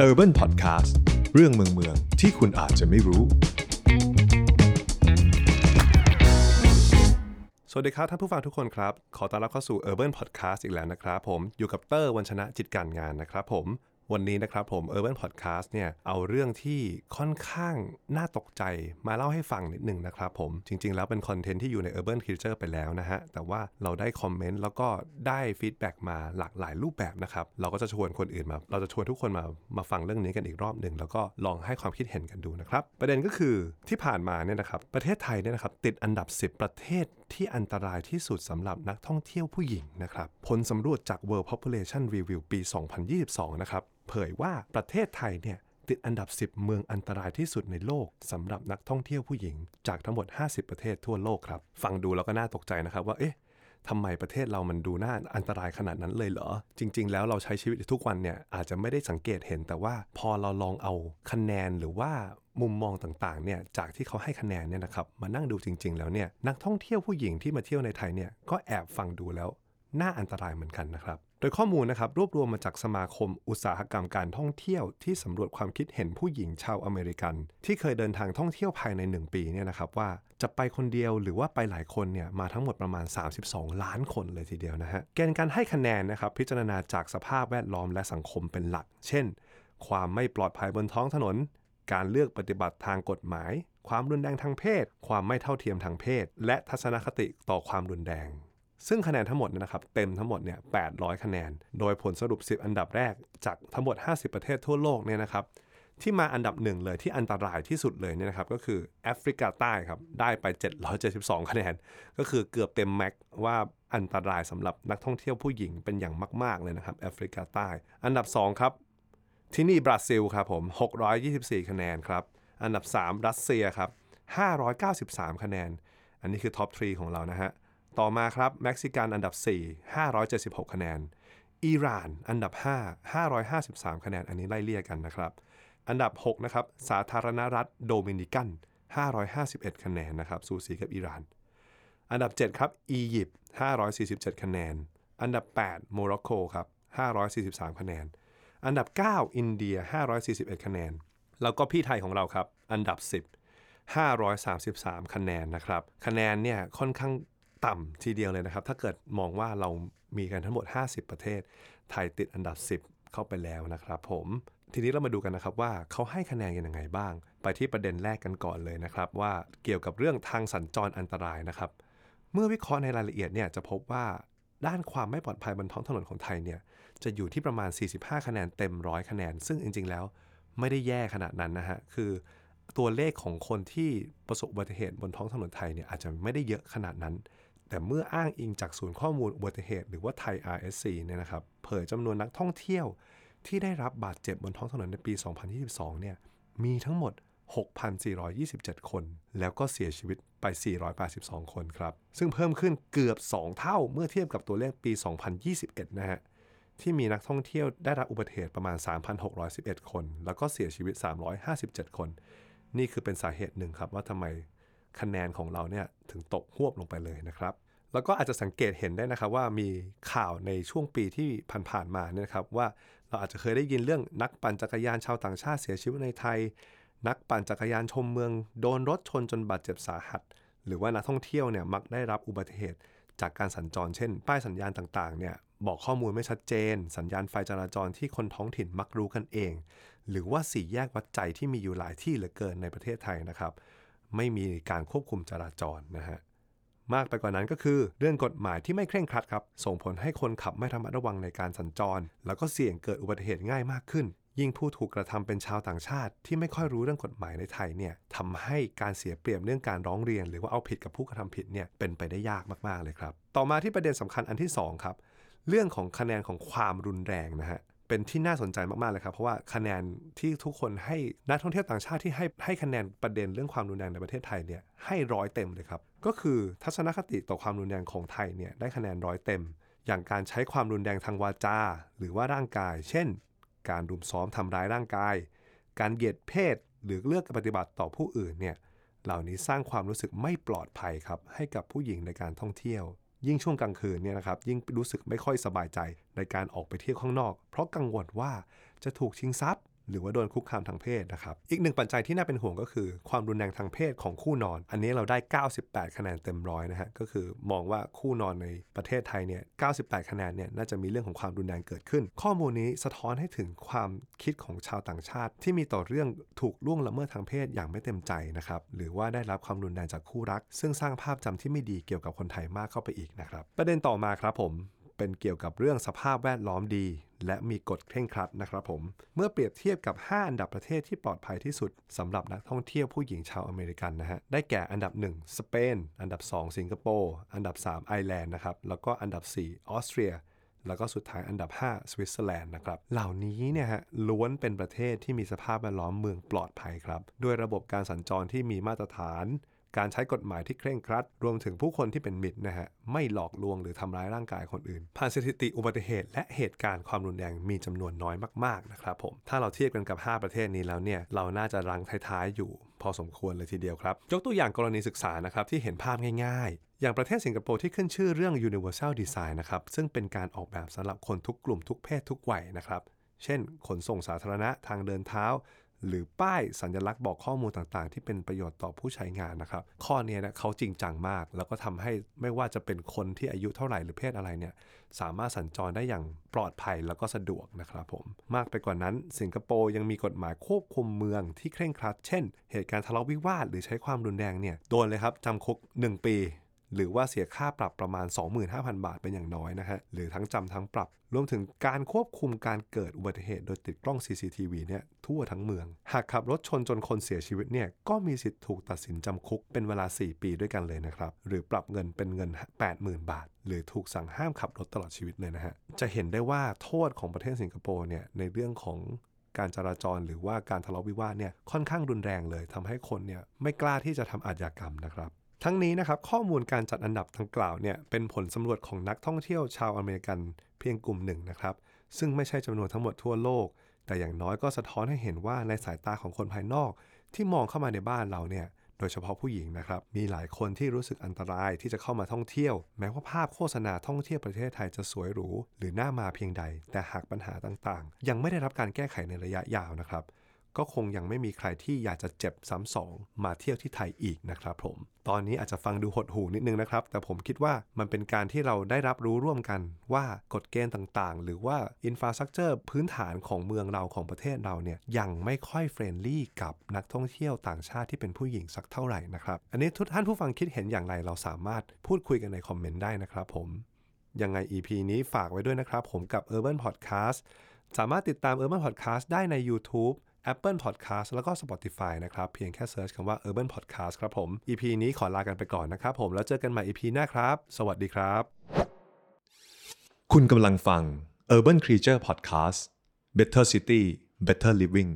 Urban Podcast เรื่องเมืองเมืองที่คุณอาจจะไม่รู้ สวัสดีครับท่านผู้ฟังทุกคนครับ ขอต้อนรับเข้าสู่ Urban Podcast อีกแล้วนะครับผม อยู่กับเตอร์วันชนะจิตการงานนะครับผม วันนี้นะครับผม Urban Podcast เนี่ยเอาเรื่องที่ค่อนข้างน่าตกใจมาเล่าให้ฟังนิดหนึ่งนะครับผมจริง ๆ แล้วเป็นคอนเทนต์ที่อยู่ใน Urban Culture ไปแล้วนะฮะ แต่ว่าเราได้คอมเมนต์แล้วก็ได้ feedback มาหลากหลายรูปแบบนะครับ เราก็จะชวนคนอื่นมา เราจะชวนทุกคนมามาฟังเรื่องนี้กันอีกรอบหนึ่งแล้วก็ลองให้ความคิดเห็นกันดูนะครับ ประเด็นก็คือที่ผ่านมาเนี่ยนะครับประเทศไทยเนี่ยนะครับติดอันดับ 10 ประเทศ ที่อันตรายที่สุดสำหรับนักท่องเที่ยวผู้หญิงนะครับ ผลสำรวจจาก World Population Review ปี 2022 นะครับ เผยว่าประเทศไทยเนี่ยติดอันดับ 10 เมืองอันตรายที่สุดในโลกสำหรับนักท่องเที่ยวผู้หญิง จากทั้งหมด 50 ประเทศทั่วโลกครับ ฟังดูแล้วก็น่าตกใจนะครับว่าเอ๊ะทำไมประเทศเรามันดูน่าอันตรายขนาดนั้นเลยเหรอ จริง ๆ แล้วเราใช้ชีวิตทุกวันเนี่ยอาจจะไม่ได้สังเกตเห็นแต่ว่าพอเราลองเอาคะแนนหรือว่า มุมมองต่างๆเนี่ยจากที่เขาให้คะแนนเนี่ยนะครับมานั่งดูจริง ๆ แล้วเนี่ยนักท่องเที่ยวผู้หญิงที่มาเที่ยวในไทยเนี่ยก็แอบฟังดูแล้วน่าอันตรายเหมือนกันนะครับ โดยข้อมูลนะครับรวบรวมมาจากสมาคมอุตสาหกรรมการท่องเที่ยวที่สำรวจความคิดเห็นผู้หญิงชาวอเมริกัน ที่เคยเดินทางท่องเที่ยวภายใน 1 ปีเนี่ยนะครับว่าจะไปคนเดียวหรือว่าไปหลายคนเนี่ยมาทั้งหมดประมาณ 32 ล้านคนเลยทีเดียวนะฮะเกณฑ์การให้คะแนนนะครับพิจารณาจากสภาพแวดล้อมและสังคมเป็นหลัก เช่น ความไม่ปลอดภัยบนท้องถนน การเลือกปฏิบัติทางกฎหมาย ความรุนแรงทางเพศ ความไม่เท่าเทียมทางเพศ และทัศนคติต่อความรุนแรง ซึ่งคะแนนทั้งหมดเนยนะครับเต็มทั้งหมดเนี่ย800 คะแนน โดยผลสรุป 10 อันดับแรกจากทั้งหมด 50 ประเทศทั่วโลกเนี่ยนะครับที่มาอันดับหนึ่งเลยที่อันตรายที่สุดเลยเนี่ยนะครับก็คือแอฟริกาใต้ครับได้ไป 772 คะแนน ก็คือเกือบเต็ม max ว่าอันตรายสำหรับนักท่องเที่ยวผู้หญิงเป็นอย่างมาก ๆ เลยนะครับแอฟริกาใต้ อันดับ 2 ครับ ที่นี่บราซิลครับผม 624 คะแนนครับ อันดับ 3 รัสเซียครับ 593 คะแนน อันนี้คือ top 3ของเรานะฮะ ต่อมาครับเม็กซิกันอันดับ 4 576 คะแนน อิหร่านอันดับ 5 553 คะแนน อันนี้ไล่เลี่ยกันนะครับ อันดับ 6 นะครับ สาธารณรัฐโดมินิกัน 551 คะแนนนะครับ สูสีกับอิหร่าน อันดับ 7 ครับ อียิปต์547 คะแนน อันดับ 8 โมร็อกโกครับ 543 คะแนน อันดับ 9 อินเดีย 541 คะแนน แล้วก็พี่ไทยของเราครับ อันดับ 10 533 คะแนนนะครับ คะแนนเนี่ยค่อนข้างต่ำทีเดียวเลยนะครับ ถ้าเกิดมองว่าเรามีกันทั้งหมด 50 ประเทศ ไทยติดอันดับ 10 เข้าไปแล้วนะครับผม ทีนี้เรามาดูกันนะครับว่าเขาให้คะแนนกันยังไงบ้าง ไปที่ประเด็นแรกกันก่อนเลยนะครับ ว่าเกี่ยวกับเรื่องทางสัญจรอันตรายนะครับ เมื่อวิเคราะห์ในรายละเอียดเนี่ยจะพบว่าด้านความไม่ปลอดภัยบนท้องถนนของไทยเนี่ย จะอยู่ที่ประมาณ 45 คะแนนเต็มร้อยคะแนน ซึ่งจริง ๆ แล้วไม่ได้แย่ขนาดนั้นนะฮะ คือตัวเลขของคนที่ประสบอุบัติเหตุบนท้องถนนไทยเนี่ยอาจจะไม่ได้เยอะขนาดนั้น แต่เมื่ออ้างอิงจากศูนย์ข้อมูลอุบัติเหตุหรือว่าไทย RSC เนี่ยนะครับเผยจำนวนนักท่องเที่ยวที่ได้รับบาดเจ็บบนท้องถนนในปี 2022 เนี่ยมีทั้งหมด 6,427 คน แล้วก็เสียชีวิตไป 482 คนครับ ซึ่งเพิ่มขึ้นเกือบ 2 เท่าเมื่อเทียบกับตัวเลขปี 2021 นะฮะ ที่มีนักท่องเที่ยวได้รับอุบัติเหตุประมาณ 3,611 คน แล้วก็เสียชีวิต 357 คน นี่คือเป็นสาเหตุหนึ่งครับว่าทำไมคะแนนของเราเนี่ยถึงตกหวบลงไปเลยนะครับ แล้วก็อาจจะสังเกตเห็นได้นะครับว่ามีข่าวในช่วงปีที่ผ่านๆมาเนี่ยครับว่าเราอาจจะเคยได้ยินเรื่องนักปั่นจักรยานชาวต่างชาติเสียชีวิตในไทย นักปั่นจักรยานชมเมือง โดนรถชนจนบาดเจ็บสาหัส หรือว่านักท่องเที่ยวเนี่ยมักได้รับอุบัติเหตุจากการสัญจรเช่น ป้ายสัญญาณต่างๆเนี่ย บอกข้อมูลไม่ชัดเจน สัญญาณไฟจราจรที่คนท้องถิ่นมักรู้กันเอง หรือว่าสี่แยกวัดใจที่มีอยู่หลายที่เหลือเกินในประเทศไทยนะครับ ไม่มีการควบคุมจราจรนะฮะมากไปกว่านั้นก็คือเรื่องกฎหมายที่ไม่เคร่งครัดครับ ส่งผลให้คนขับไม่ระมัดระวังในการสัญจร แล้วก็เสี่ยงเกิดอุบัติเหตุง่ายมากขึ้น ยิ่งผู้ถูกกระทำเป็นชาวต่างชาติ ที่ไม่ค่อยรู้เรื่องกฎหมายในไทยเนี่ยทำให้การเสียเปรียบเรื่องการร้องเรียน หรือว่าเอาผิดกับผู้กระทำผิดเนี่ยเป็นไปได้ยากมากๆเลยครับ ต่อมาที่ประเด็นสำคัญอันที่สองครับ เรื่องของคะแนนของความรุนแรงนะฮะเป็นที่น่าสนใจมากๆเลยครับเพราะว่าคะแนนที่ทุกคนให้นักท่องเที่ยวต่างชาติที่ให้ให้คะแนนประเด็นเรื่องความรุนแรงในประเทศไทยเนี่ยให้ร้อยเต็มเลยครับก็คือทัศนคติต่อความรุนแรงของไทยเนี่ยได้คะแนนร้อยเต็ม อย่างการใช้ความรุนแรงทางวาจา หรือว่าร่างกาย เช่น การรุมซ้อมทำร้ายร่างกาย การเหยียดเพศหรือเลือกปฏิบัติต่อผู้อื่นเนี่ยเหล่านี้สร้างความรู้สึกไม่ปลอดภัยครับให้กับผู้หญิงในการท่องเที่ยว ยิ่งช่วงกลางคืนเนี่ยนะครับยิ่งรู้สึกไม่ค่อยสบายใจในการออกไปเที่ยวข้างนอก เพราะกังวลว่าจะถูกชิงทรัพย์ หรือว่าโดนคุกคามทางเพศนะครับ อีกหนึ่งปัจจัยที่น่าเป็นห่วงก็คือ ความรุนแรงทางเพศของคู่นอน อันนี้เราได้ 98 คะแนนเต็มร้อยนะฮะ ก็คือมองว่าคู่นอนในประเทศไทยเนี่ย 98 คะแนนเนี่ย น่าจะมีเรื่องของความรุนแรงเกิดขึ้น ข้อมูลนี้สะท้อนให้ถึงความคิดของชาวต่างชาติ ที่มีต่อเรื่องถูกล่วงละเมิดทางเพศอย่างไม่เต็มใจนะครับ หรือว่าได้รับความรุนแรงจากคู่รัก ซึ่งสร้างภาพจำที่ไม่ดีเกี่ยวกับคนไทยมากเข้าไปอีกนะครับ ประเด็นต่อมาครับผม เป็นเกี่ยวกับเรื่องสภาพแวดล้อมดี และมีกฎเคร่งครัดนะครับผม เมื่อเปรียบเทียบกับ 5 อันดับประเทศที่ปลอดภัยที่สุดสำหรับนักท่องเที่ยวผู้หญิงชาวอเมริกันนะฮะ ได้แก่อันดับ 1 สเปน อันดับ 2 สิงคโปร์ อันดับ 3 ไอร์แลนด์นะครับ แล้วก็อันดับ 4 ออสเตรียแล้วก็สุดท้ายอันดับ 5 สวิตเซอร์แลนด์นะครับ เหล่านี้เนี่ยฮะล้วนเป็นประเทศที่มีสภาพแวดล้อมเมืองปลอดภัยครับ ด้วยระบบการสัญจรที่มีมาตรฐาน การใช้กฎหมายที่เคร่งครัด รวมถึงผู้คนที่เป็นมิตรนะฮะไม่หลอกลวงหรือทำร้ายร่างกายคนอื่น ผ่านสถิติอุบัติเหตุ และเหตุการณ์ความรุนแรงมีจำนวนน้อยมากๆนะครับผมถ้าเราเทียบกันกับ 5 ประเทศนี้แล้วเนี่ยเราน่าจะรังท้ายๆอยู่ พอสมควรเลยทีเดียวครับ ยกตัวอย่างกรณีศึกษานะครับที่เห็นภาพง่ายๆอย่างประเทศสิงคโปร์ที่ขึ้นชื่อเรื่อง universal design นะครับ ซึ่งเป็นการออกแบบสำหรับคนทุกกลุ่มทุกเพศทุกวัยนะครับ เช่น ขนส่งสาธารณะทางเดินเท้า หรือป้ายสัญลักษณ์บอกข้อมูลต่างๆ ที่เป็นประโยชน์ต่อผู้ใช้งานนะครับ ข้อนี้นะเขาจริงจังมาก แล้วก็ทำให้ไม่ว่าจะเป็นคนที่อายุเท่าไหร่หรือเพศอะไรเนี่ยสามารถสัญจรได้อย่างปลอดภัยแล้วก็สะดวกนะครับผม มากไปกว่านั้นสิงคโปร์ยังมีกฎหมายควบคุมเมืองที่เคร่งครัด เช่น เหตุการณ์ทะเลาะวิวาทหรือใช้ความรุนแรงเนี่ยโดนเลยครับจำคุก 1 ปี หรือว่าเสียค่าปรับประมาณ 25,000 บาทเป็นอย่างน้อยนะฮะหรือทั้งจำทั้งปรับ รวมถึงการควบคุมการเกิดอุบัติเหตุโดยติดกล้อง CCTV เนี่ยทั่วทั้งเมือง หากขับรถชนจนคนเสียชีวิตเนี่ยก็มีสิทธิ์ถูกตัดสินจำคุกเป็นเวลา 4 ปีด้วยกันเลยนะครับหรือปรับเงินเป็นเงิน 80,000 บาท หรือถูกสั่งห้ามขับรถตลอดชีวิตเลยนะฮะจะเห็นได้ว่าโทษของประเทศสิงคโปร์เนี่ยในเรื่องของการจราจรหรือว่าการทะเลาะวิวาทเนี่ยค่อนข้างรุนแรงเลยทำให้คนเนี่ยไม่กล้าที่จะทำอาชญากรรมนะครับ ทั้งนี้นะครับข้อมูลการจัดอันดับดังกล่าวเนี่ยเป็นผลสำรวจของนักท่องเที่ยวชาวอเมริกันเพียงกลุ่มหนึ่งนะครับซึ่งไม่ใช่จำนวนทั้งหมดทั่วโลก แต่อย่างน้อยก็สะท้อนให้เห็นว่าในสายตาของคนภายนอก ที่มองเข้ามาในบ้านเราเนี่ยโดยเฉพาะผู้หญิงนะครับมีหลายคนที่รู้สึกอันตรายที่จะเข้ามาท่องเที่ยว แม้ว่าภาพโฆษณาท่องเที่ยวประเทศไทยจะสวยหรูหรือน่ามาเพียงใด แต่หากปัญหาต่างๆ ยังไม่ได้รับการแก้ไขในระยะยาวนะครับ ก็คงยังไม่มีใครที่อยากจะเจ็บซ้ำสองมาเที่ยวที่ไทยอีกนะครับผม ตอนนี้อาจจะฟังดูหดหู่นิดนึงนะครับ แต่ผมคิดว่ามันเป็นการที่เราได้รับรู้ร่วมกันว่ากฎเกณฑ์ต่างๆ หรือว่า infrastructure พื้นฐานของเมืองเราของประเทศเราเนี่ยยังไม่ค่อย friendly กับนักท่องเที่ยวต่างชาติที่เป็นผู้หญิงสักเท่าไหร่นะครับ อันนี้ทุกท่านผู้ฟังคิดเห็นอย่างไรเราสามารถพูดคุยกันในคอมเมนต์ได้นะครับผมยังไง EP นี้ฝากไว้ด้วยนะครับ ผมกับ Urban Podcast สามารถติดตาม Urban Podcast ได้ใน YouTube Apple Podcast แล้วก็ Spotify นะครับ เพียงแค่เซิร์ชคำว่า Urban Podcast ครับผม EP นี้ขอลากันไปก่อนนะครับผม แล้วเจอกันใหม่ EP หน้าครับ สวัสดีครับ คุณกำลังฟัง Urban Creature Podcast Better City Better Living